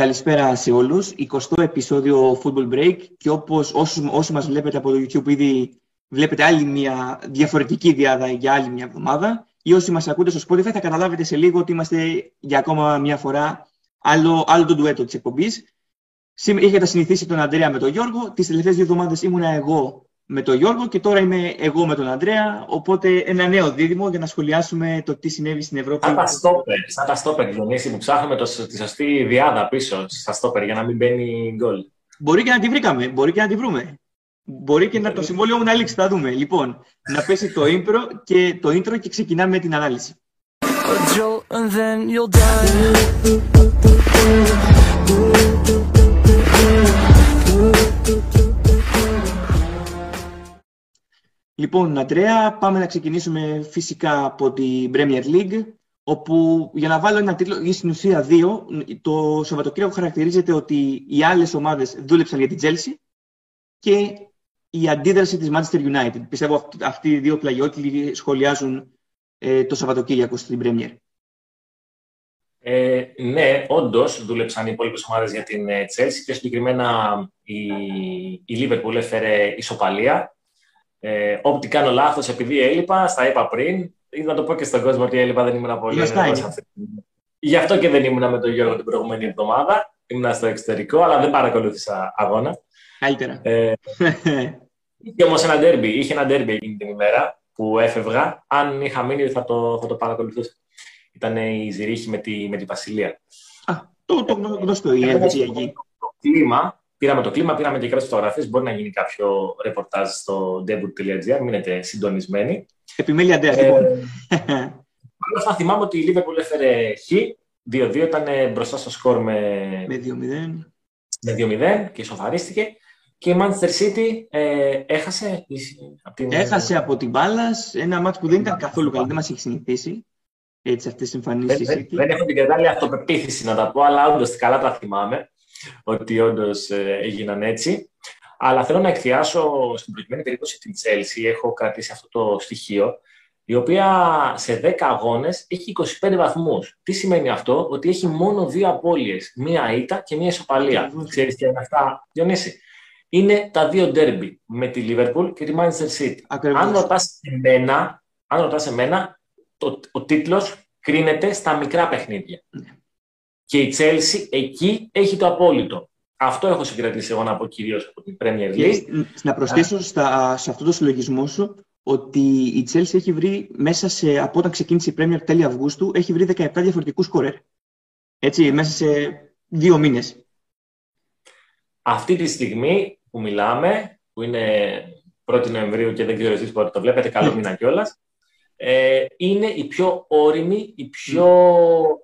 Καλησπέρα σε όλους. 20ο επεισόδιο Football Break και όπως όσοι, όσοι μας βλέπετε από το YouTube ήδη βλέπετε άλλη μια διαφορετική διάδα για άλλη μια εβδομάδα ή όσοι μας ακούτε στο Spotify θα καταλάβετε σε λίγο ότι είμαστε για ακόμα μια φορά άλλο, άλλο το ντουέτο της εκπομπής. Είχατε συνηθίσει τον Αντρέα με τον Γιώργο. Τις τελευταίες δύο εβδομάδες ήμουνα εγώ με τον Γιώργο και τώρα είμαι εγώ με τον Αντρέα. Οπότε ένα νέο δίδυμο για να σχολιάσουμε το τι συνέβη στην Ευρώπη. Σαν τα στόπερ, σαν τα στόπερ Διονύση, που ψάχνουμε το, τη σωστή διάδα πίσω στα στόπερ για να μην μπαίνει γκολ. Μπορεί και να τη βρήκαμε, μπορεί και να τη βρούμε. Μπορεί και να το συμβόλαιο μου να λήξει, θα δούμε. Λοιπόν, να πέσει το intro και, το intro και ξεκινάμε με την ανάλυση. Λοιπόν, Αντρέα, πάμε να ξεκινήσουμε φυσικά από την Premier League, όπου για να βάλω ένα τίτλο, ή στην ουσία δύο, το Σαββατοκύριακο χαρακτηρίζεται ότι οι άλλες ομάδες δούλεψαν για την Chelsea και η αντίδραση της Manchester United. Πιστεύω αυτοί οι δύο πλαγιώτοι σχολιάζουν ε, το Σαββατοκύριακο στην Premier. Ε, ναι, όντως δούλεψαν οι υπόλοιπες ομάδες για την ε, Chelsea. Πιο συγκεκριμένα η, η Liverpool έφερε ισοπαλία ε, όποτε κάνω λάθος επειδή έλειπα, στα είπα πριν. Ή να το πω και στον κόσμο ότι έλειπα, δεν ήμουν πολύ ενεργός. Γι' αυτό και δεν ήμουν με τον Γιώργο την προηγούμενη εβδομάδα. Ήμουν στο εξωτερικό, αλλά δεν παρακολούθησα αγώνα. Καλύτερα. Ε, είχε όμως ένα ντέρμπι. Είχε ένα ντέρμπι εκείνη την ημέρα που έφευγα. Αν είχα μείνει, θα το, θα το παρακολουθούσα. Ήταν η Ζηρίχη με τη, με τη Βασιλεία. Α, το, το γνωστό, η Το κλίμα Πήραμε το κλίμα, πήραμε και κάποιε φωτογραφίε. Μπορεί να γίνει κάποιο ρεπορτάζ στο debut.gr. Μείνετε συντονισμένοι. Επιμέλεια αντέα, ε, λοιπόν. Παρ' αυτά θυμάμαι ότι η Liverpool έφερε χ. 2-2 ήταν μπροστά στο σκορ με, με 2-0. Με 2-0 και ισοφαρίστηκε. Και η Manchester City ε, έχασε. Από την... Έχασε από την μπάλα ένα μάτι που δεν ήταν καθόλου καλό, δεν μας έχει συνηθίσει. Έτσι, αυτές τις εμφανίσεις. Δεν, δεν, έχω την κατάλληλη αυτοπεποίθηση να τα πω, αλλά όντως καλά τα θυμάμαι ότι όντως ε, έγιναν έτσι. Αλλά θέλω να εκθιάσω στην προκειμένη περίπτωση την Chelsea, έχω κρατήσει αυτό το στοιχείο, η οποία σε 10 αγώνες έχει 25 βαθμούς. Τι σημαίνει αυτό, ότι έχει μόνο δύο απώλειες, μία ήττα και μία ισοπαλία. Ξέρεις τι είναι αυτά, Διονύση; Είναι τα δύο ντέρμπι με τη Liverpool και τη Manchester City. Αν ρωτάς εμένα, αν ρωτάς εμένα το, ο τίτλος κρίνεται στα μικρά παιχνίδια. Ναι. Και η Chelsea εκεί έχει το απόλυτο. Αυτό έχω συγκρατήσει εγώ να πω κυρίως από την Premier League. να προσθέσω στα, σε αυτό το συλλογισμό σου ότι η Chelsea έχει βρει μέσα σε, από όταν ξεκίνησε η Premier τέλη Αυγούστου, έχει βρει 17 διαφορετικούς σκορέρ. Έτσι, μέσα σε δύο μήνες. Αυτή τη στιγμή που μιλάμε, που είναι 1η Νοεμβρίου και δεν ξέρω εσείς πότε το βλέπετε, καλό μήνα κιόλας. Ε, είναι η πιο όρημη, η πιο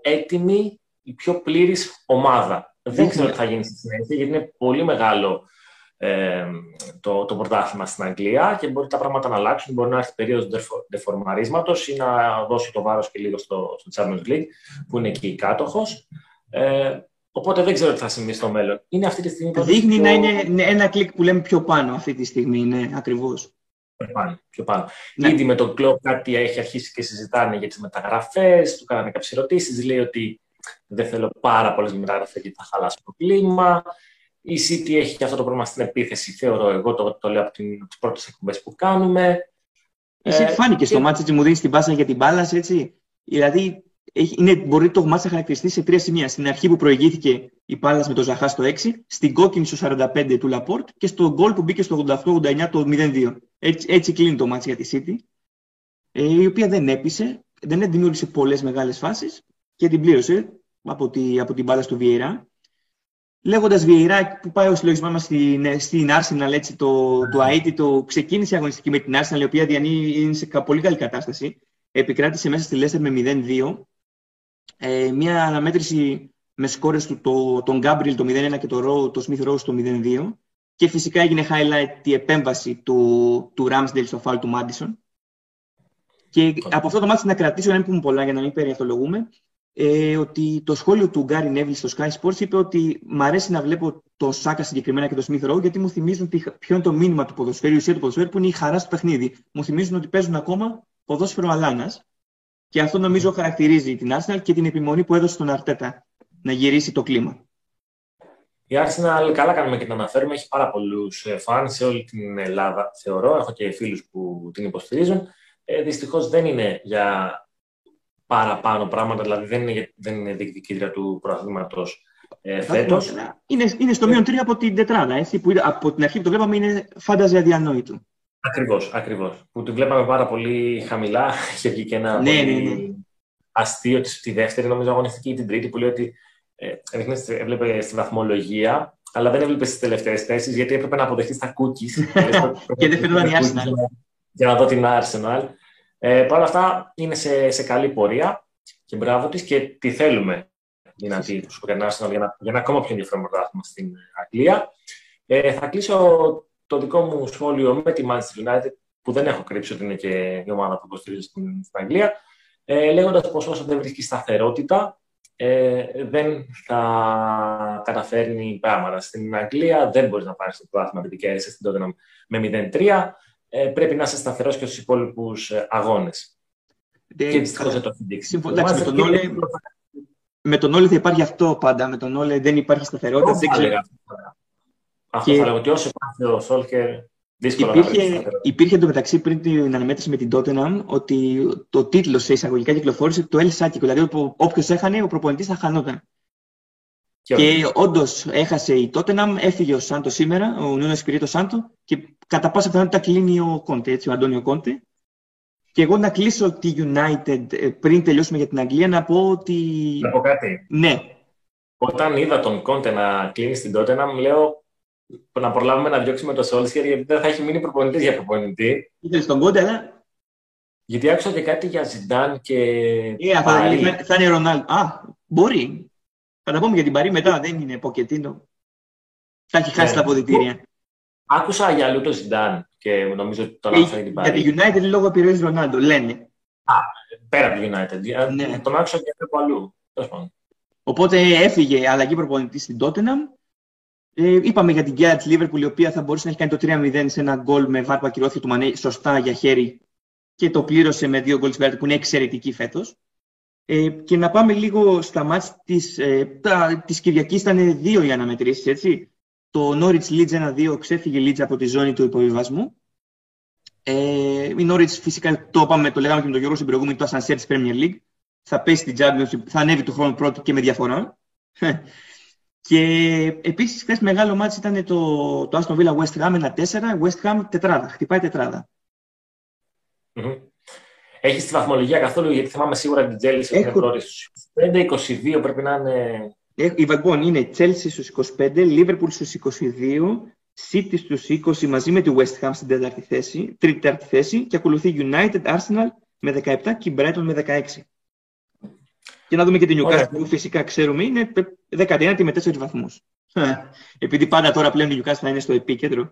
έτοιμη η πιο πλήρης ομάδα. Δεν ξέρω τι θα γίνει στη συνέχεια, γιατί είναι πολύ μεγάλο ε, το, το πρωτάθλημα στην Αγγλία και μπορεί τα πράγματα να αλλάξουν. Μπορεί να έρθει περίοδος δεφορμαρίσματο ή να δώσει το βάρος και λίγο στο, στο Champions League, που είναι εκεί κάτοχος. Ε, οπότε δεν ξέρω τι θα συμβεί στο μέλλον. Είναι αυτή τη στιγμή. Δείχνει πιο... να είναι ένα κλικ που λέμε πιο πάνω αυτή τη στιγμή. Είναι ακριβώς. Πιο πάνω. Πιο πάνω. Ναι. Ήδη με τον κλοπ κάτι έχει αρχίσει και συζητάνε για τις μεταγραφές. Του κάνανε κάποιες ερωτήσεις. Λέει ότι δεν θέλω πάρα πολλέ μεταγραφέ γιατί θα χαλάσει το κλίμα. Η City έχει και αυτό το πρόβλημα στην επίθεση, θεωρώ εγώ, το, το λέω από τις πρώτες εκπομπές που κάνουμε. Η City ε, φάνηκε και... στο μάτσο μου δίνει την πάσα για την μπάλα, έτσι. Δηλαδή, είναι, μπορεί το μάτς να χαρακτηριστεί σε τρία σημεία. Στην αρχή που προηγήθηκε η Πάλα με το Ζαχά στο 6, στην κόκκινη στο 45 του Λαπόρτ και στο γκολ που μπήκε στο 88-89 το 0-2. Έτσι, έτσι κλείνει το μάτς για τη City, ε, η οποία δεν έπεισε, δεν δημιούργησε πολλές μεγάλες φάσεις και την πλήρωσε από, τη, από την μπάλα του Βιερά. Λέγοντας Βιερά, που πάει ο συλλογισμός μας στην, στην Arsenal, έτσι, το, το ΑΕΤ, το ξεκίνησε η αγωνιστική με την Arsenal, η οποία διανύει, είναι σε πολύ καλή κατάσταση. Επικράτησε μέσα στη Leicester με 0-2. Ε, μια αναμέτρηση με σκόρες του το, τον Γκάμπριλ το 0-1 και το, Ρο, το Smith Rose το 0-2. Και φυσικά έγινε highlight η επέμβαση του, του Ramsdale στο φάλ του Μάντισον. Και από αυτό το μάτι να κρατήσω, να μην πούμε πολλά για να μην περιευτολογούμε, ε, ότι το σχόλιο του Γκάρι Νέβιλ στο Sky Sports είπε ότι μ' αρέσει να βλέπω το Σάκα συγκεκριμένα και το Smith Rowe γιατί μου θυμίζουν ποιο είναι το μήνυμα του ποδοσφαίρου, η ουσία του ποδοσφαίρου που είναι η χαρά στο παιχνίδι. Μου θυμίζουν ότι παίζουν ακόμα ποδόσφαιρο αλάνας και αυτό νομίζω χαρακτηρίζει την Arsenal και την επιμονή που έδωσε στον Αρτέτα να γυρίσει το κλίμα. Η Arsenal, καλά κάνουμε και την αναφέρουμε, έχει πάρα πολλούς φαν σε όλη την Ελλάδα, θεωρώ. Έχω και φίλους που την υποστηρίζουν. Ε, Δυστυχώς δεν είναι για παραπάνω πράγματα, δηλαδή δεν είναι, δεν είναι διεκδικήτρια του προαθλήματος ε, φέτος. Είναι, είναι στο μείον 3 από την τετράδα, έτσι, που από την αρχή που το βλέπαμε είναι φάνταζε αδιανόητο. Ακριβώς, ακριβώς. Που τη βλέπαμε πάρα πολύ χαμηλά. Είχε βγει και ένα ναι, πολύ ναι, ναι. αστείο τη δεύτερη, νομίζω, αγωνιστική ή την τρίτη, που λέει ότι ε, έβλεπε στη βαθμολογία, αλλά δεν έβλεπε στις τελευταίες θέσεις, γιατί έπρεπε να αποδεχτείς τα cookies. και δεν φαινόταν η Arsenal. Για να δω την Arsenal. Ε, Παρ' όλα αυτά είναι σε, σε καλή πορεία και μπράβο της και τη θέλουμε δυνατή του για, για, για ένα ακόμα πιο ενδιαφέρον πρωτάθλημα στην Αγγλία. Ε, θα κλείσω το δικό μου σχόλιο με τη Manchester United, που δεν έχω κρύψει ότι είναι και η ομάδα που υποστηρίζει στην, στην Αγγλία, ε, λέγοντας πως όσο δεν βρίσκει σταθερότητα, ε, δεν θα καταφέρνει πράγματα. Στην Αγγλία δεν μπορείς να πάρεις το πρωτάθλημα επειδή κέρδισε στην Tottenham με 0-3. Ε, πρέπει να είσαι σταθερός και στους υπόλοιπους ε, αγώνες. Και δυστυχώς δεν το έχει δείξει. με τον Όλε με τον Όλε θα υπάρχει αυτό πάντα. Με τον Όλε δεν υπάρχει σταθερότητα. Αυτό θα λέγα. Αυτό θα λέγα ότι όσο υπάρχει ο Σόλκερ, δύσκολα υπήρχε, να υπήρχε εντωμεταξύ πριν την αναμέτρηση με την Tottenham ότι το τίτλο σε εισαγωγικά κυκλοφόρησε το El Sátiko. Δηλαδή όποιος έχανε, ο προπονητής θα χανόταν. Και, και όντως έχασε η Tottenham, έφυγε ο Σάντο σήμερα, ο Νούνο Σπυρίτο Σάντο, και κατά πάσα πιθανότητα κλείνει ο Κόντε, έτσι, ο Αντώνιο Κόντε. Και εγώ να κλείσω τη United ε, πριν τελειώσουμε για την Αγγλία να πω ότι. Να πω κάτι. Ναι. Όταν είδα τον Κόντε να κλείνει στην Tottenham, λέω να προλάβουμε να διώξουμε το Σόλσκιερ γιατί δεν θα έχει μείνει προπονητής για προπονητή. Ήθελε τον Κόντε, αλλά. Γιατί άκουσα και κάτι για Ζιντάν και. Yeah, θα, θα είναι Ρονάλντ. Α, μπορεί. Θα τα πούμε για την Παρί μετά, δεν είναι Ποκετίνο. Θα έχει χάσει yeah. τα αποδυτήρια. Άκουσα για αλλού το Ζιντάν και νομίζω ότι το λάθος την Παρή. Για τη United λόγω επιρροής Ρονάλντο, λένε. Α, πέρα από τη United. Ναι. Τον άκουσα και από αλλού. Οπότε έφυγε αλλαγή προπονητής στην Tottenham. Ε, είπαμε για την Γκέρα τη Λίβερπουλ, η οποία θα μπορούσε να έχει κάνει το 3-0 σε ένα γκολ με βάρπα κυρώθηκε του Μανέ σωστά για χέρι και το πλήρωσε με δύο γκολ που είναι εξαιρετική φέτος. Ε, και να πάμε λίγο στα μάτια της, ε, της Κυριακής, ήταν δύο οι αναμετρήσεις, έτσι. Το Norwich Leeds 1-2 ξέφυγε Leeds από τη ζώνη του υποβιβασμού. Ε, η Norwich φυσικά το είπαμε, το λέγαμε και με τον Γιώργο στην προηγούμενη, το ασανσέρ της Premier League. Θα πέσει την Championship, θα ανέβει το χρόνο πρώτο και με διαφορά. και επίσης χθες μεγάλο μάτι ήταν το, το Aston Villa West Ham 1-4, West Ham τετράδα, χτυπάει τετράδα. Mm-hmm. Έχεις τη βαθμολογία καθόλου, γιατί θυμάμαι σίγουρα την Chelsea Έχω... είναι πρώτη στου 25, 22 πρέπει να είναι. Η Βαγκόν είναι Chelsea στους 25, Liverpool στους 22, City στους 20 μαζί με τη West Ham στην τέταρτη θέση, τρίτη θέση και ακολουθεί United, Arsenal με 17 και Brighton με 16. Και να δούμε και την Newcastle που φυσικά ξέρουμε είναι 19η με 4 βαθμούς. Επειδή πάντα τώρα πλέον η Newcastle θα είναι στο επίκεντρο.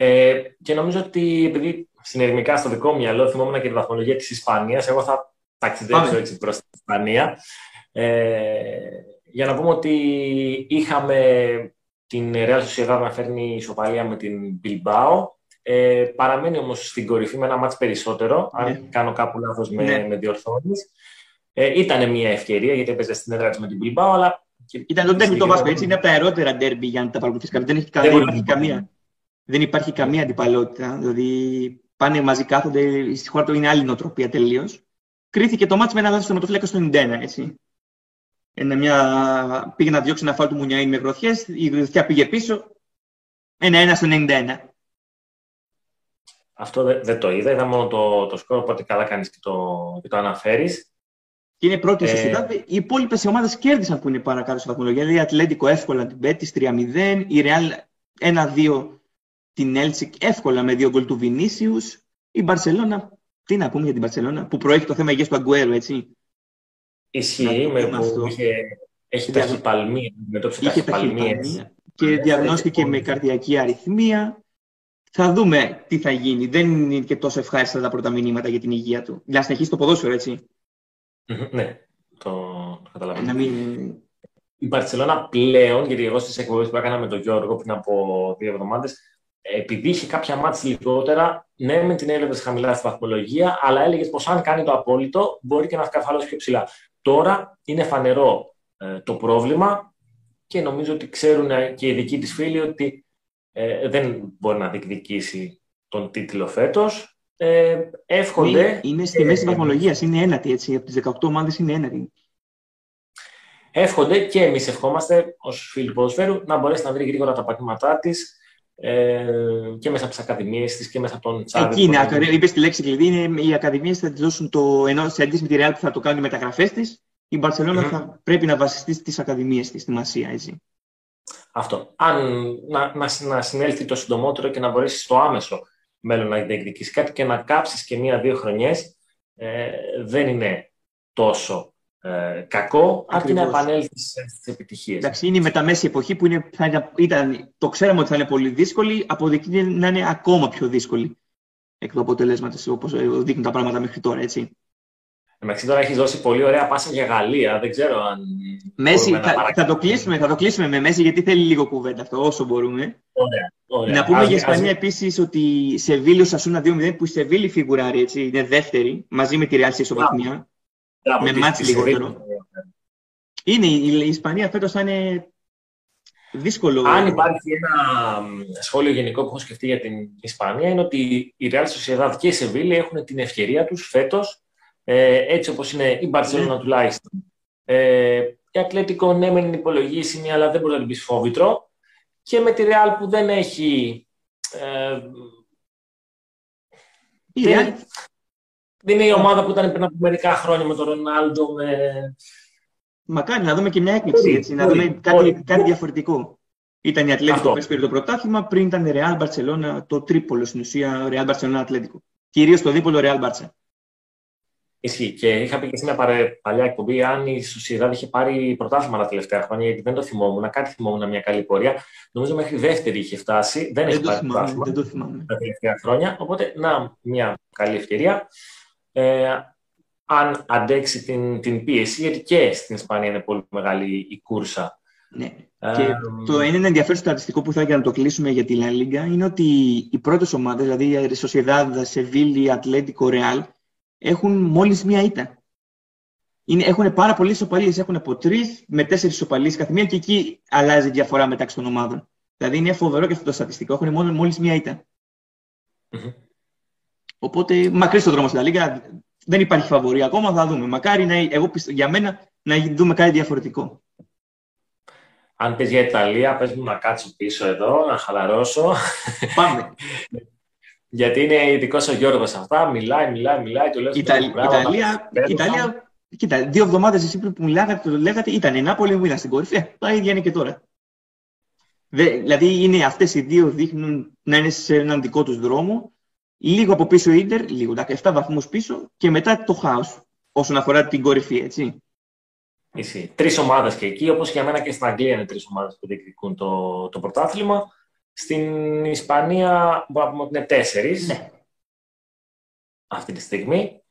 Ε, και νομίζω ότι επειδή συνειδημικά στο δικό μου μυαλό θυμόμουν και τη βαθμολογία της Ισπανίας, εγώ θα ταξιδέψω έτσι προς την Ισπανία. Ε, για να πούμε ότι είχαμε την Real Sociedad να φέρνει ισοπαλία με την Bilbao. Ε, παραμένει όμως στην κορυφή με ένα μάτς περισσότερο, αν ναι. κάνω κάπου λάθος με, ναι. με διορθώνεις. Ε, ήταν μια ευκαιρία γιατί έπαιζε στην έδρα της με την Bilbao, αλλά... Ήταν το τέρμι το Βάσκο, έτσι είναι από τα αερότερα ντέρμπι για να τα παρακολουθείς. Δεν, έχει, δεν υπάρχει καμία δεν υπάρχει καμία αντιπαλότητα. Δηλαδή πάνε μαζί, κάθονται. Στη χώρα του είναι άλλη νοοτροπία τελείως. Κρίθηκε το μάτι με ένα λάθο στο νοοτροφύλακα στο 91, έτσι. Ένα, μια... Πήγε να διώξει ένα φάλ του Μουνιαή με γροθιές, η γροθιά πήγε πίσω. Ένα-ένα στο 91. Αυτό δεν, δεν το είδα, είδα μόνο το, το σκορ, οπότε καλά κάνεις και το, και το αναφέρεις. Και είναι πρώτη ε... στη Οι υπόλοιπες ομάδες κέρδισαν που είναι παρακάτω στη βαθμολογία. Δηλαδή η Ατλέντικο εύκολα την Πέτης 3-0, η Ρεάλ 1-2 την Έλσικ εύκολα με δύο γκολ του Βινίσιους. Η Μπαρσελόνα, τι να πούμε για την Μπαρσελόνα, που προέχει το θέμα υγεία του Αγκουέρου, έτσι. Ισχύει, με που είχε, έχει ταχυπαλμία, με το είχε ταχυπαλμία και διαγνώστηκε με καρδιακή αριθμία. Θα δούμε τι θα γίνει. Δεν είναι και τόσο ευχάριστα τα πρώτα μηνύματα για την υγεία του. Για να συνεχίσει το ποδόσφαιρο, έτσι. ναι, το, το καταλαβαίνω. Μην... Η Μπαρσελόνα πλέον, γιατί εγώ στις εκπομπές που έκανα με τον Γιώργο πριν από δύο εβδομάδες, επειδή είχε κάποια μάτια λιγότερα, ναι, με την έλεγε χαμηλά στη βαθμολογία, αλλά έλεγες πως αν κάνει το απόλυτο, μπορεί και να σκαφαλώσει πιο ψηλά. Τώρα είναι φανερό ε, το πρόβλημα και νομίζω ότι ξέρουν και οι δικοί της φίλοι ότι ε, δεν μπορεί να διεκδικήσει τον τίτλο φέτος. Ε, εύχονται... Είναι, είναι στη μέση βαθμολογίας, είναι ένατη έτσι, από τις 18 ομάδες είναι ένατη. Εύχονται και εμείς ευχόμαστε ως φίλοι του ποδοσφαίρου να μπορέσει να βρει γρήγορα τα πατήματά της ε, και μέσα από τις ακαδημίες της και μέσα από τον Τσάβερ. Εκεί είναι, είπες τη λέξη κλειδί, είναι οι ακαδημίες θα τη δώσουν το ενώ σε αντίθεση με τη Real που θα το κάνουν οι μεταγραφές της, η μπαρσελονα mm-hmm. θα πρέπει να βασιστεί στις ακαδημίες της, στη Μασία, έτσι. Αυτό. Αν να, να, να συνέλθει το συντομότερο και να μπορέσεις στο άμεσο μέλλον να διεκδικήσεις κάτι και να κάψεις και μία-δύο χρονιές, ε, δεν είναι τόσο ε, κακό, αρκεί να επανέλθεις στι επιτυχίες. Εντάξει, είναι η μεταμέση εποχή που είναι, θα ήταν, το ξέραμε ότι θα είναι πολύ δύσκολη, αποδεικνύει να είναι ακόμα πιο δύσκολη εκ του αποτελέσματος όπως δείχνουν τα πράγματα μέχρι τώρα, έτσι. Εντάξει, τώρα έχεις δώσει πολύ ωραία πάσα για Γαλλία. Δεν ξέρω αν. Μέση, θα, θα, το κλείσουμε, θα το κλείσουμε με Μέση, γιατί θέλει λίγο κουβέντα αυτό, όσο μπορούμε. Ωραία, ωραία. Να πούμε για Ισπανία επίσης ότι η Σεβίλη, ο Σασούνα 2-0, που η Σεβίλη φιγουράρει, έτσι, είναι δεύτερη, μαζί με τη Ρεάλ σε ισοβαθμία. Με μάτς λιγότερο. Είναι, η Ισπανία φέτος θα είναι δύσκολο. Αν υπάρχει ένα σχόλιο γενικό που έχω σκεφτεί για την Ισπανία είναι ότι η Real Sociedad και η Σεβίλη έχουν την ευκαιρία τους φέτος ε, έτσι όπως είναι η Μπαρσελόνα mm. τουλάχιστον. Ε, η Ατλέτικο ναι μεν είναι υπολογίσιμη αλλά δεν μπορεί να την πεις φόβητρο και με τη Real που δεν έχει ε, η Real, δεν είναι η ομάδα που ήταν πριν από μερικά χρόνια με τον Ρονάλντο. Με... Μακάρι να δούμε και μια έκπληξη, έτσι, να δούμε κάτι, κάτι διαφορετικό. Ήταν η Ατλέτικο που πήρε το πρωτάθλημα, πριν ήταν η Real Barcelona, το τρίπολο στην ουσία, Real Barcelona Ατλέτικο. Κυρίως το δίπολο Real Barcelona. Ισχύει. Και είχα πει και σε μια παλιά εκπομπή αν η Σουσιαδάδη είχε πάρει πρωτάθλημα τα τελευταία χρόνια, γιατί δεν το θυμόμουν. Κάτι θυμόμουν μια καλή πορεία. Νομίζω μέχρι δεύτερη είχε φτάσει. Δεν, έχει πάρει πρωτάθλημα δεν το θυμάμαι. τα τελευταία χρόνια. Οπότε, να, μια καλή ευκαιρία ε, αν αντέξει την, την πίεση, γιατί και στην Ισπανία είναι πολύ μεγάλη η κούρσα. Ναι. Ε, και το ένα ενδιαφέρον στατιστικό που θα ήθελα να το κλείσουμε για τη La Liga είναι ότι οι πρώτες ομάδες, δηλαδή η Sociedad, Σεβίλη, Ατλέντικο, Ρεάλ, έχουν μόλις μία ήττα. Είναι, έχουν πάρα πολλές ισοπαλίε. Έχουν από τρεις με τέσσερις ισοπαλίε καθημερινά και εκεί αλλάζει η διαφορά μεταξύ των ομάδων. Δηλαδή είναι φοβερό και αυτό το στατιστικό. Έχουν μόνο μόλις μία ήττα. Mm-hmm. Οπότε μακρύ ο δρόμο στην Λίγκα. Δεν υπάρχει φαβορή ακόμα, θα δούμε. Μακάρι να, εγώ για μένα να δούμε κάτι διαφορετικό. Αν πες για Ιταλία, πες μου να κάτσω πίσω εδώ, να χαλαρώσω. Πάμε. Γιατί είναι ειδικός ο Γιώργος αυτά, μιλάει, μιλάει, μιλάει. Το λέω Ιταλία, Ιταλία, Ιταλία, κοίτα, δύο εβδομάδες εσύ που μιλάγατε, το λέγατε, ήταν η Νάπολη που ήταν στην κορυφή. Τα ίδια είναι και τώρα. δηλαδή είναι αυτές οι δύο δείχνουν να είναι σε έναν δικό τους δρόμο Λίγο από πίσω η Ίντερ, λίγο, 7 βαθμούς πίσω και μετά το χάος όσον αφορά την κορυφή, έτσι. Εσύ. Τρεις ομάδες και εκεί, όπως και για μένα και στην Αγγλία είναι τρεις ομάδες που διεκδικούν το, το πρωτάθλημα. Στην Ισπανία μπορούμε να πούμε ότι είναι τέσσερις. Ναι. Αυτή τη στιγμή.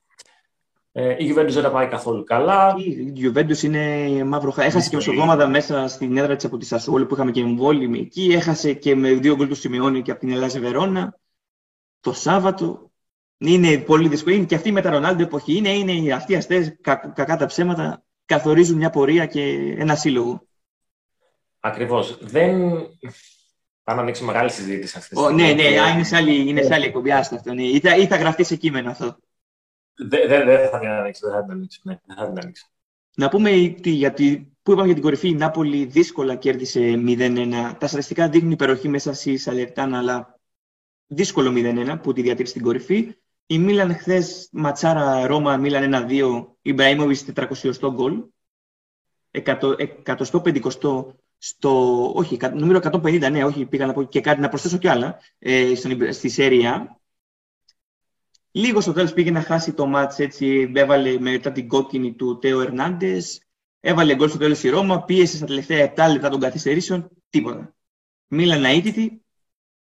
Ε, η Juventus δεν τα πάει καθόλου καλά. Η Juventus είναι μαύρο χάρη. Έχασε και μεσοβδόμαδα μέσα στην έδρα της από τη Σασόλη που είχαμε και εμβόλυμη εκεί. Έχασε και με δύο γκολ του Σιμεώνη και από την Ελλάδα Βερόνα το Σάββατο. Είναι πολύ δύσκολο. Είναι και αυτή με τα Ρονάλντο εποχή. Είναι, είναι αυτοί οι αστέ, κακά τα ψέματα, καθορίζουν μια πορεία και ένα σύλλογο. Ακριβώς. Δεν. Πάμε να ανοίξει μεγάλη συζήτηση αυτή. Oh, ναι, ναι, είναι σε άλλη, είναι σε άλλη εκπομπή. αυτό. Ναι. Ή, θα, ή θα γραφτεί σε κείμενο αυτό. Δεν δε, δε θα την ανοίξει. Δεν θα την ανοίξει. Ναι, θα την ανοίξει. Να πούμε γιατί, που είπαμε για την κορυφή, η Νάπολη δύσκολα κέρδισε 0-1. Τα στατιστικά δείχνουν υπεροχή μέσα στη Σαλερτάνα, αλλά δύσκολο 0-1 που τη διατήρησε στην κορυφή. Η Μίλαν χθες ματσάρα Ρώμα, Μίλαν 1-2, Ιμπραήμοβιτ 400 γκολ. 150 στο. Όχι, νούμερο 150, ναι, όχι, πήγα να πω και κάτι να προσθέσω κι άλλα ε, στη Σέρια. Λίγο στο τέλος πήγε να χάσει το μάτς έτσι, έβαλε μετά την κόκκινη του Τέο Ερνάντες. Έβαλε γκολ στο τέλος η Ρώμα, πίεσε στα τελευταία 7 λεπτά των καθυστερήσεων, τίποτα. Μίλαν αίτητη,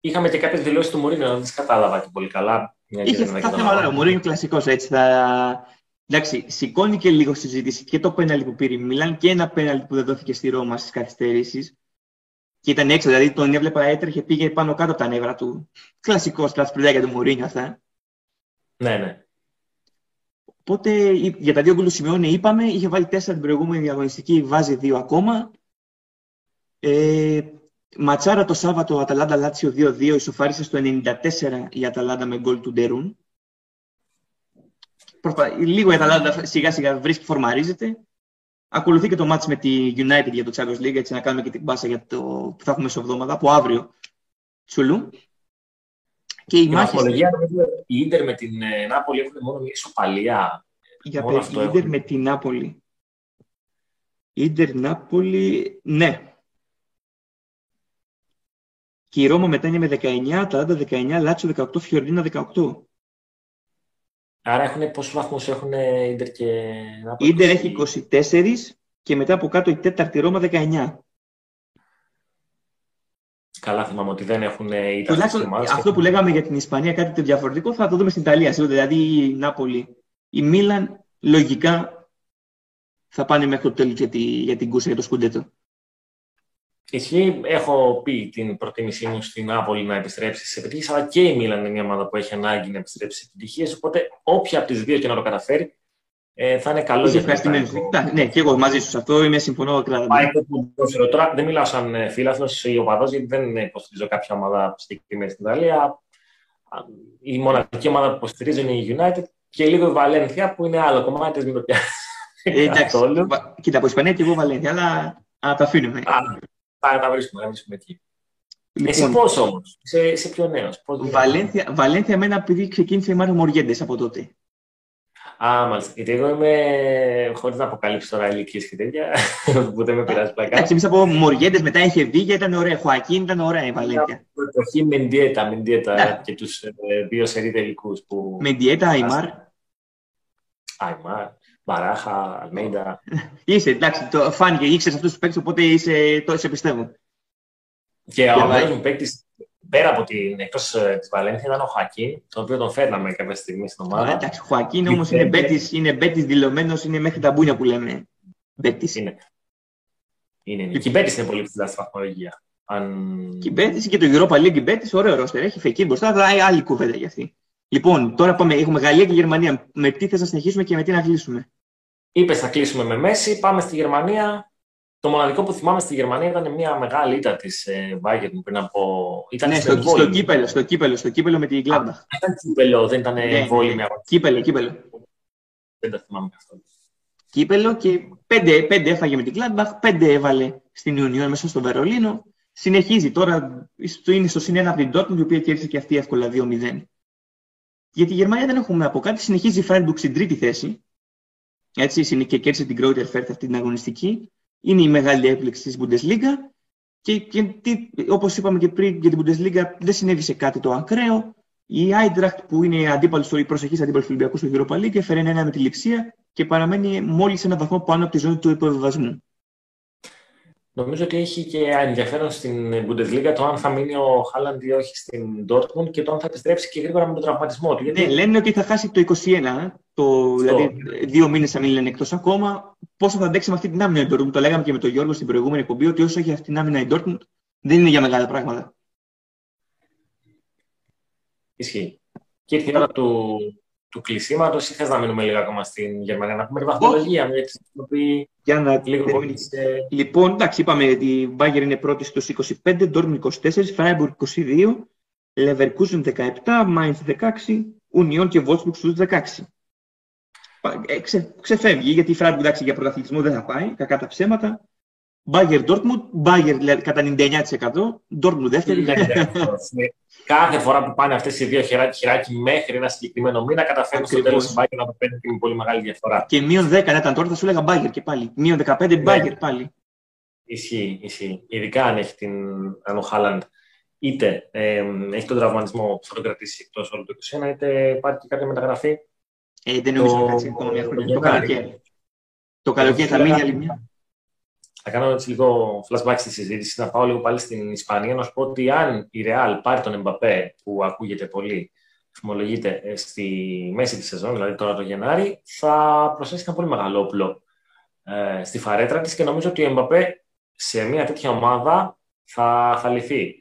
Είχαμε και κάποιες δηλώσεις του Μωρίνου, δεν τις κατάλαβα και πολύ καλά. Είχε αυτά θέματα. Ο Μωρίνο είναι κλασικός έτσι. Θα... Εντάξει, σηκώνει και λίγο συζήτηση και το πέναλι που πήρε η Μιλάν και ένα πέναλι που δεν δόθηκε στη Ρώμα στις καθυστερήσεις. Και ήταν έξω, δηλαδή τον έβλεπα έτρεχε, πήγε πάνω κάτω από τα νεύρα του. Κλασικός για του Μωρίνο αυτά. Ναι, ναι. Οπότε για τα δύο γκολ του είπαμε, είχε βάλει τέσσερα την προηγούμενη διαγωνιστική, βάζει δύο ακόμα. Ε, ματσάρα το Σάββατο, Αταλάντα Λάτσιο 2-2, ισοφάρισε στο 94 η Αταλάντα με γκολ του Ντερούν. Λίγο η Αταλάντα σιγά σιγά βρίσκει, φορμαρίζεται. Ακολουθεί και το μάτς με τη United για το Champions League, έτσι να κάνουμε και την πάσα για το που θα έχουμε εβδομάδα, από αύριο. Τσουλού. Και η μάχη. Η Ίντερ με την ε, Νάπολη έχουν μόνο μια ισοπαλία. Για μόνο η Ίντερ με την Νάπολη. Ίντερ Νάπολη, ναι. Και η Ρώμα μετά είναι με 19, τα 19, Λάτσιο 18, Φιορεντίνα 18. Άρα έχουν, πόσους βαθμούς έχουν Ίντερ και Νάπολη; Ίντερ έχει 24 και μετά από κάτω η τέταρτη Ρώμα 19. Καλά θυμάμαι ότι δεν έχουν Τουλάχιστον αυτό που λέγαμε για την Ισπανία, κάτι το διαφορετικό, θα το δούμε στην Ιταλία. Δηλαδή η Νάπολη, η Μίλαν, λογικά θα πάνε μέχρι το τέλος για, τη, για την κούρσα για το Σκουντέτο. Ισχύει, έχω πει την προτίμησή μου στην Νάπολη να επιστρέψει σε επιτυχίες, αλλά και η Μίλαν είναι μια ομάδα που έχει ανάγκη να επιστρέψει σε επιτυχίες. Οπότε, όποια από τις δύο και να το καταφέρει, ε, θα είναι καλό για την Ναι, και εγώ μαζί σου σε αυτό είμαι συμφωνώ. Τώρα δεν μιλάω σαν ε, φίλαθλος ή οπαδός, γιατί δεν υποστηρίζω κάποια ομάδα συγκεκριμένη στην Ιταλία. Η μοναδική ομάδα που υποστηρίζω είναι η United και λίγο η Βαλένθια που είναι άλλο κομμάτι, μην το πιάσει. Ε, εντάξει, κοίτα από Ισπανία και εγώ Βαλένθια, αλλά α, τα αφήνουμε. Θα τα βρίσκουμε, να βρίσκουμε εκεί. Λοιπόν, Εσύ πώς όμως, σε, σε πιο νέος. Βαλένθια, Βαλένθια εμένα επειδή ξεκίνησε η Μάριο Μοριέντε από τότε. Α, μάλιστα. Γιατί εγώ είμαι, χωρίς να αποκαλύψω τώρα ηλικίες και τέτοια, που δεν με πειράζει πλακά. Εντάξει, εμείς από Μοριέντε μετά είχε βγει και ήταν ωραία. Χωακίν ήταν ωραία η Βαλένθια. Εποχή Μεντιέτα, Μεντιέτα και τους ε, δύο σερή τελικούς. Που... Μεντιέτα, Αϊμάρ. Αϊμάρ. Μπαράχα, Αλμέιντα. Είσαι, εντάξει, το φάνηκε, ήξερες αυτούς τους παίκτες, οπότε είσαι, το σε πιστεύω. Και ο αγαπημένο μου παίκτης, πέρα από την εκτός ε, της Βαλένθιας, ήταν ο Χακίν, τον οποίο τον φέρναμε κάποια στιγμή στην ομάδα. Εντάξει, ο Χακίν όμως είναι μπέτης είναι μπέτης δηλωμένος, είναι μέχρι τα μπούνια που λέμε. Μπέτης. Είναι. είναι, είναι. Και η Μπέτης είναι πολύ ψηλά στη βαθμολογία. Αν... Και η Μπέτης και το Europa League η Μπέτης, ωραίο ρόστερ. Έχει φεκή μπροστά, αλλά άλλη κουβέντα για αυτή. Λοιπόν, τώρα πάμε. Έχουμε Γαλλία και Γερμανία. Με τι θες να συνεχίσουμε και με τι να κλείσουμε; Είπες θα κλείσουμε με Μέση, πάμε στη Γερμανία. Το μοναδικό που θυμάμαι στη Γερμανία ήταν μια μεγάλη ήττα της ε, Bayern πριν από. Ήταν ναι, στο, στο, κύπελο, στο, κύπελο, στο κύπελο με την Gladbach. Ήταν κύπελο, δεν ήταν ναι, ναι βόλη ναι. Κύπελο, κύπελο. Δεν τα θυμάμαι αυτό. Κύπελο και πέντε, πέντε έφαγε με την Gladbach, πέντε έβαλε στην Ιουνιόν μέσα στο Βερολίνο. Συνεχίζει τώρα, είναι στο συν από την Dortmund, η οποία κέρδισε και αυτή εύκολα 2-0. Γιατί η Γερμανία δεν έχουμε από κάτι. Συνεχίζει η Freiburg στην τρίτη θέση. Έτσι, και κέρδισε την Greuther Fürth αυτή την αγωνιστική. Είναι η μεγάλη έπληξη της Bundesliga. Και, και όπως είπαμε και πριν για την Bundesliga δεν συνέβη σε κάτι το ακραίο. Η Eintracht που είναι αντίπαλος, η προσεχής αντίπαλος του Ολυμπιακού στο Europa League έφερε ένα με τη λειψία και παραμένει μόλις ένα βαθμό πάνω από τη ζώνη του υποβιβασμού. Νομίζω ότι έχει και ενδιαφέρον στην Bundesliga το αν θα μείνει ο Χάλαντ ή όχι στην Dortmund και το αν θα επιστρέψει και γρήγορα με τον τραυματισμό του. Γιατί... Ναι, λένε ότι θα χάσει το 21, ε. το, δηλαδή δύο μήνες θα μείνει εκτός ακόμα. Πόσο θα αντέξει με αυτή την άμυνα η Dortmund. Το λέγαμε και με τον Γιώργο στην προηγούμενη εκπομπή ότι όσο έχει αυτή την άμυνα η Dortmund δεν είναι για μεγάλα πράγματα. Ισχύει. Και ήρθε η ώρα του, του κλεισίματος ή θες να μείνουμε λίγο ακόμα στην Γερμανία, να πούμε τη βαθμολογία. Για να λίγο πολύ. Λοιπόν, εντάξει, είπαμε ότι η Bayern είναι πρώτη στους 25, Dortmund 24, Freiburg 22, Leverkusen 17, Mainz 16, Union και Wolfsburg στους 16. Ε, ξε, ξεφεύγει, γιατί η Freiburg εντάξει, για πρωταθλητισμό δεν θα πάει, κακά τα ψέματα. Bayern Dortmund, Bayern κατά 99%, Dortmund δεύτερη. Ναι, Κάθε φορά που πάνε αυτές οι δύο χεράκι, χεράκι μέχρι ένα συγκεκριμένο μήνα, καταφέρνουν στο τέλος του Bayern να το παίρνουν με πολύ μεγάλη διαφορά. Και μείον 10 να ήταν τώρα, θα σου έλεγα Bayern και πάλι. Μείον 15 ναι. Bayern πάλι. Ισχύει, ισχύει. Ειδικά αν έχει την, αν ο Χάλαντ είτε ε, έχει τον τραυματισμό που θα τον κρατήσει εκτός όλο το 2021, είτε υπάρχει και κάποια μεταγραφή. Ε, δεν νομίζω να κάτσει ακόμα μια χρονιά. Το καλοκαίρι. Το καλοκαίρι θα μείνει άλλη μια. Θα κάνω έτσι λίγο flashback στη συζήτηση, να πάω λίγο πάλι στην Ισπανία, να σου πω ότι αν η Real πάρει τον Εμπαπέ, που ακούγεται πολύ, φημολογείται ε, στη μέση της σεζόν, δηλαδή τώρα το Γενάρη, θα προσθέσει ένα πολύ μεγάλο όπλο ε, στη φαρέτρα της και νομίζω ότι ο Εμπαπέ σε μια τέτοια ομάδα θα, θα λυθεί.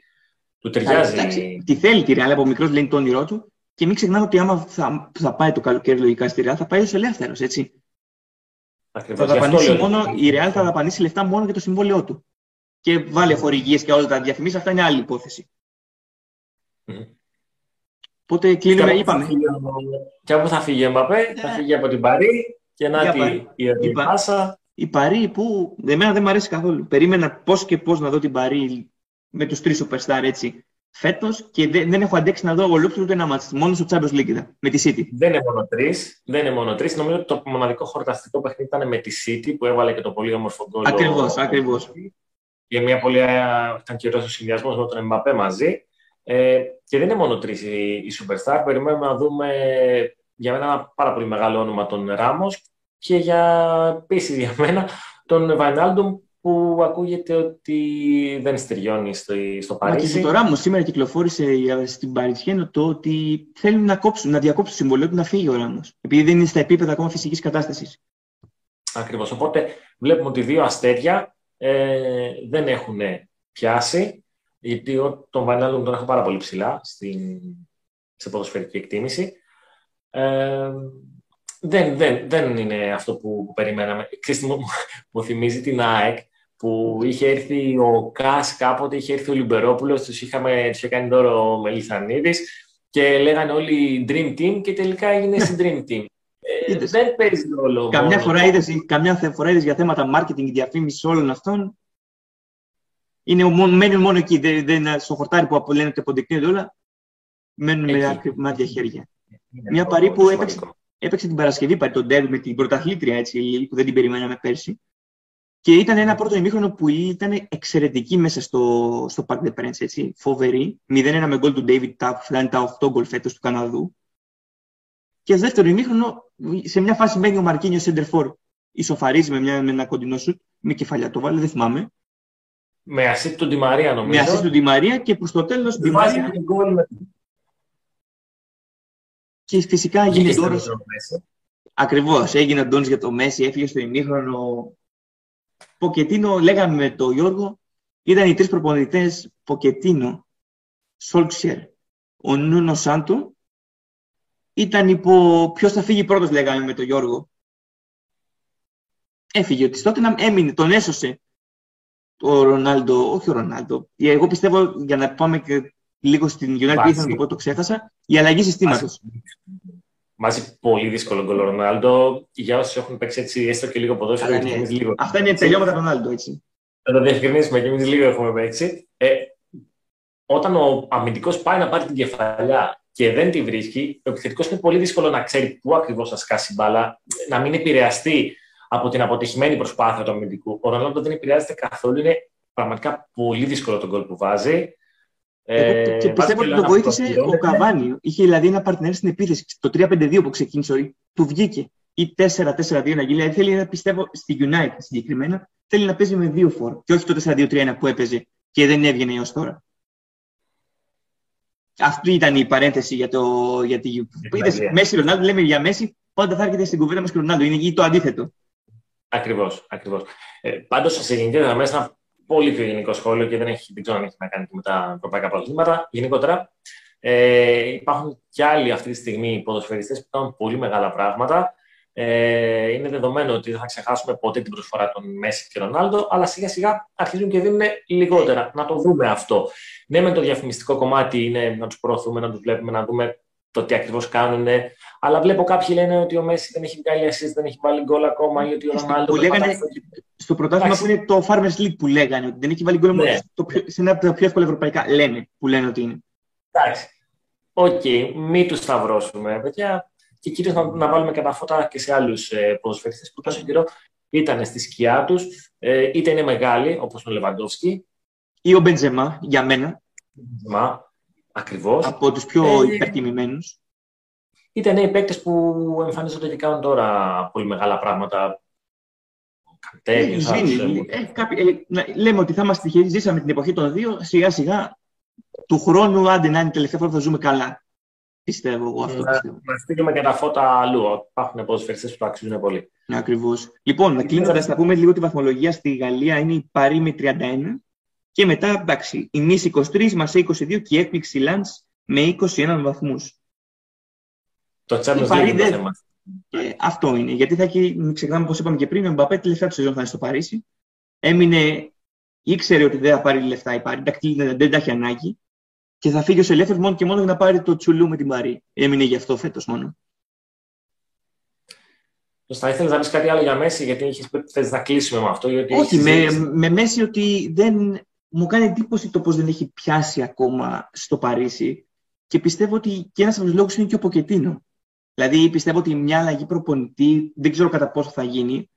Του ταιριάζει. Τι θέλει τη Real, από μικρός λέει το όνειρό του. Και μην ξεχνάμε ότι άμα θα, θα πάει το καλοκαίρι λογικά στη Real, θα πάει ως ελεύθερος, έτσι. Θα δαπανίσει μόνο, η Real θα δαπανίσει λεφτά μόνο για το συμβόλαιό του. και βάλε χορηγίες και όλα τα διαφημίσεις, αυτά είναι άλλη υπόθεση. Mm. Οπότε κλείνουμε, και είπαμε. και από θα φύγει ο Μπαπέ, θα φύγει από την Παρή και να τη η Πάσα. Η Παρή που εμένα δεν μου αρέσει καθόλου. Περίμενα πώς και πώς να δω την Παρή με τους τρεις superstar έτσι φέτος και δεν, δεν έχω αντέξει να δω ολόκληρο ούτε ένα μάτι. Μόνο στο Champions League με τη City. Δεν είναι μόνο τρεις. Δεν είναι μόνο τρεις. Νομίζω ότι το μοναδικό χορταστικό παιχνίδι ήταν με τη City που έβαλε και το πολύ όμορφο γκολ. Ακριβώς, ακριβώς. Για μια πολύ. ήταν καιρό ο συνδυασμός με τον Εμπαπέ μαζί. Ε, και δεν είναι μόνο τρεις οι, οι superstar. Περιμένουμε να δούμε για μένα ένα πάρα πολύ μεγάλο όνομα τον Ράμο και για επίση για μένα τον Βαϊνάλντουμ που ακούγεται ότι δεν στεριώνει στο, στο Παρίσι. Μα και το Ράμο σήμερα κυκλοφόρησε στην Παρισιένο το ότι θέλουν να, κόψουν, να διακόψουν το συμβολίο του να φύγει ο Ράμο. Επειδή δεν είναι στα επίπεδα ακόμα φυσικής κατάστασης. Ακριβώς. Οπότε βλέπουμε ότι δύο αστέρια ε, δεν έχουν πιάσει. Γιατί τον Βανάλουν τον έχω πάρα πολύ ψηλά στην, σε ποδοσφαιρική εκτίμηση. Ε, δεν, δεν, δεν είναι αυτό που, που περιμέναμε. Ξέρετε, μου, μου θυμίζει την ΑΕΚ που είχε έρθει ο Κάς κάποτε, είχε έρθει ο Λιμπερόπουλος, τους, είχαμε, τους είχε κάνει δώρο ο Μελισανίδης και λέγανε όλοι Dream Team και τελικά έγινε στην Dream Team. Ε, δεν παίζει ρόλο. Καμιά φορά, είδες, καμιά φορά είδες για θέματα marketing, διαφήμιση όλων αυτών. Είναι, μένουν μόνο εκεί. Δεν, δεν, στο χορτάρι που λένε ότι αποδεικνύονται όλα, μένουν με μάτια χέρια. Μια παρή που έπαιξε, έπαιξε την Παρασκευή παρή, τον Ντέρ με την πρωταθλήτρια, έτσι, που δεν την περιμέναμε πέρσι. Και ήταν ένα πρώτο ημίχρονο που ήταν εξαιρετική μέσα στο, στο Park de Prince, έτσι, φοβερή. 0-1 με γκολ του David Tapp, φτάνει τα 8 γκολ φέτος του Καναδού. Και δεύτερο ημίχρονο, σε μια φάση μένει ο Μαρκίνιος Σέντερφορ, ισοφαρίζει με, μια, με ένα κοντινό σουτ, με κεφαλιά το βάλε, δεν θυμάμαι. Με ασίστ του Μαρία, νομίζω. Με ασίστ του Μαρία και προς το τέλος. Μαρία... Και φυσικά έγινε τώρα. Ακριβώς. Έγινε ο για το Μέση, έφυγε στο ημίχρονο Ποκετίνο, λέγαμε με τον Γιώργο, ήταν οι τρεις προπονητές Ποκετίνο, Σόλξερ, ο Νούνο Σάντο. Ήταν υπό ποιος θα φύγει πρώτος, λέγαμε με τον Γιώργο. Έφυγε ο τότε να έμεινε, τον έσωσε ο Ρονάλντο, όχι ο Ρονάλντο. Εγώ πιστεύω, για να πάμε και λίγο στην United, ήθελα να το πω, το ξέχασα, η αλλαγή συστήματος. Μάζει πολύ δύσκολο γκολ ο Ρονάλντο. Για όσους έχουν παίξει έτσι έστω και λίγο ποδόσφαιρο, ναι. λίγο. Αυτά είναι τελειώματα Ρονάλντο, έτσι. Θα το διευκρινίσουμε και εμεί λίγο έχουμε παίξει. Ε, όταν ο αμυντικός πάει να πάρει την κεφαλιά και δεν τη βρίσκει, ο επιθετικός είναι πολύ δύσκολο να ξέρει πού ακριβώς θα σκάσει μπάλα, να μην επηρεαστεί από την αποτυχημένη προσπάθεια του αμυντικού. Ο Ρονάλντο δεν επηρεάζεται καθόλου. Είναι πραγματικά πολύ δύσκολο το γκολ που βάζει. Ε, και πιστεύω ότι το βοήθησε ο Καβάνι. Είχε δηλαδή ένα παρτινέρ στην επίθεση. Το 3-5-2 που ξεκίνησε, του βγήκε. Ή 4-4-2 να γίνει. Δηλαδή θέλει να πιστεύω στη United συγκεκριμένα, θέλει να παίζει με δύο φόρ. Και όχι το 4-2-3-1 που έπαιζε και δεν έβγαινε έως τώρα. Αυτή ήταν η παρένθεση για το. Για τη... Είδες, Μέση Ρονάλντο, λέμε για Μέση, πάντα θα έρχεται στην κουβέντα μας και Ρονάλντο. Είναι το αντίθετο. Ακριβώς. Ακριβώς. Ε, Πάντως, σε γενικές γραμμές, πολύ πιο γενικό σχόλιο και δεν, έχει, δεν ξέρω αν έχει να κάνει και με τα ευρωπαϊκά πρωταθλήματα. Γενικότερα, ε, υπάρχουν και άλλοι αυτή τη στιγμή ποδοσφαιριστές που κάνουν πολύ μεγάλα πράγματα. Ε, είναι δεδομένο ότι δεν θα ξεχάσουμε ποτέ την προσφορά των Μέση και Ρονάλντο, αλλά σιγά σιγά αρχίζουν και δίνουν λιγότερα. Να το δούμε αυτό. Ναι, με το διαφημιστικό κομμάτι είναι να τους προωθούμε, να τους βλέπουμε, να δούμε το τι ακριβώς κάνουν. Αλλά βλέπω κάποιοι λένε ότι ο Μέση δεν έχει βγάλει assist, δεν έχει βάλει γκολ ακόμα ή ότι ο Ρονάλντο. Που λέγανε, στο πρωτάθλημα που είναι το Farmers League που λέγανε ότι δεν έχει βάλει γκολ ναι. σε ένα από τα πιο εύκολα ευρωπαϊκά. Λένε που λένε ότι είναι. Εντάξει. Ok, okay. μην τους σταυρώσουμε, παιδιά. Και κυρίως να, να, βάλουμε και τα φώτα και σε άλλους ε, ποδοσφαιριστές που τόσο καιρό ήταν στη σκιά τους, ε, είτε είναι μεγάλοι, όπως ο Λεβαντόφσκι. Ή ο Μπεντζεμά, για μένα. Μπεντζεμά, ακριβώς. Από τους πιο ε, υπερτιμημένους είτε νέοι παίκτες που εμφανίζονται και κάνουν τώρα πολύ μεγάλα πράγματα. Καρτέλ, ε, ε, λέμε ότι θα είμαστε τυχεροί, ζήσαμε την εποχή των δύο, σιγά σιγά του χρόνου, άντε να είναι τελευταία φορά, θα ζούμε καλά. Πιστεύω εγώ αυτό. Να, πιστεύω. να στείλουμε και τα φώτα αλλού. Υπάρχουν ποδοσφαιριστές που το αξίζουν πολύ. Ακριβώς. Λοιπόν, κλείνοντας, θα πούμε λίγο τη βαθμολογία στη Γαλλία. Είναι η Παρή με 31. Και μετά, εντάξει, η Νίση 23, Μασέ 22 και η έκπληξη Λάντς με 21 βαθμούς. Το Champions League είναι το θέμα. Ε, αυτό είναι. Γιατί θα έχει, μην ξεχνάμε, όπως είπαμε και πριν, ο Μπαπέ τελευταία του σεζόν θα είναι στο Παρίσι. Έμεινε ήξερε ότι δεν θα πάρει λεφτά η Πάρη, δεν τα έχει ανάγκη και θα φύγει ω ελεύθερο μόνο και μόνο για να πάρει το τσουλού με την Παρή. Έμεινε γι' αυτό φέτος μόνο. Θα ήθελες να πεις κάτι άλλο για Μέση, γιατί είχες πει να κλείσουμε με αυτό. Γιατί Όχι, με, με Μέση ότι δεν. Μου κάνει εντύπωση το πώς δεν έχει πιάσει ακόμα στο Παρίσι και πιστεύω ότι και ένας από τους λόγους είναι και ο Ποκετίνο. Δηλαδή πιστεύω ότι μια αλλαγή προπονητή δεν ξέρω κατά πόσο θα γίνει,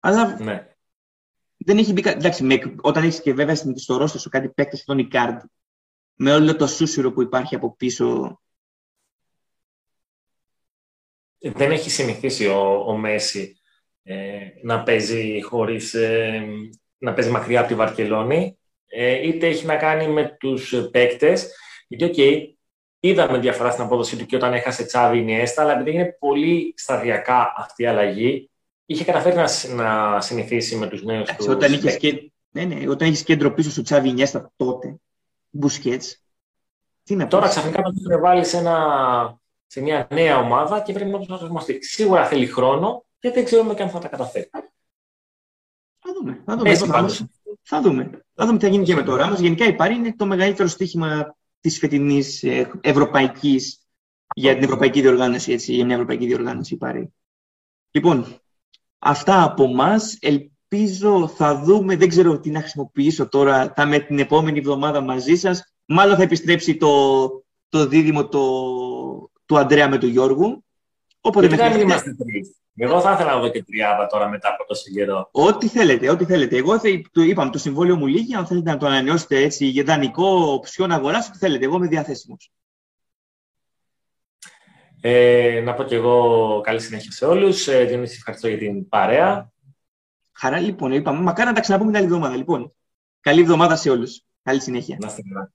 αλλά ναι. δεν έχει μπει. Εντάξει, με, όταν έχεις και βέβαια στο ρόστο σου κάτι παίκτες στον Ικάρντ, με όλο το σούσουρο που υπάρχει από πίσω. Δεν έχει συνηθίσει ο, ο Μέση ε, να παίζει χωρίς, ε, να παίζει μακριά από τη Βαρκελόνη, ε, είτε έχει να κάνει με τους παίκτες, γιατί okay, είδαμε διαφορά στην απόδοση του και όταν έχασε Τσάβη Ινιέστα, αλλά επειδή είναι πολύ σταδιακά αυτή η αλλαγή, είχε καταφέρει να, να συνηθίσει με τους νέους του. Όταν είχες, και, ναι, ναι, όταν έχεις κέντρο πίσω στο Τσάβη Ινιέστα τότε, Μπουσκέτς, τι να Τώρα ξαφνικά το πρέπει βάλει σε, σε μια νέα ομάδα και πρέπει να το προσαρμοστεί. Σίγουρα θέλει χρόνο και δεν ξέρουμε καν θα τα καταφέρει. Θα δούμε. Θα δούμε. Θα δούμε. Θα δούμε τι θα γίνει και με το Ράμος. Γενικά η Πάρη είναι το μεγαλύτερο στοίχημα της φετινής ε, ευρωπαϊκής για την ευρωπαϊκή διοργάνωση, έτσι, για μια ευρωπαϊκή διοργάνωση η Πάρη. Λοιπόν, αυτά από εμά. Ελπίζω θα δούμε, δεν ξέρω τι να χρησιμοποιήσω τώρα, θα με την επόμενη εβδομάδα μαζί σας. Μάλλον θα επιστρέψει το, το δίδυμο το, του Αντρέα με τον Γιώργου. Οπότε Γιατί να μην είμαστε τρεις. Εγώ θα ήθελα να δω και τριάδα τώρα μετά από τόσο καιρό. Ό,τι θέλετε, ό,τι θέλετε. Εγώ θα, το είπαμε, το συμβόλαιο μου λύγει. Αν θέλετε να το ανανεώσετε έτσι για δανεικό, οψιόν αγοράς, ό,τι θέλετε. Εγώ είμαι διαθέσιμος. Ε, να πω και εγώ καλή συνέχεια σε όλους. Ε, Διονύση, ευχαριστώ για την παρέα. Χαρά λοιπόν, είπαμε. Μακάρι να τα ξαναπούμε την άλλη εβδομάδα. Λοιπόν, καλή εβδομάδα σε όλους. Καλή συνέχεια. Να είστε καλά.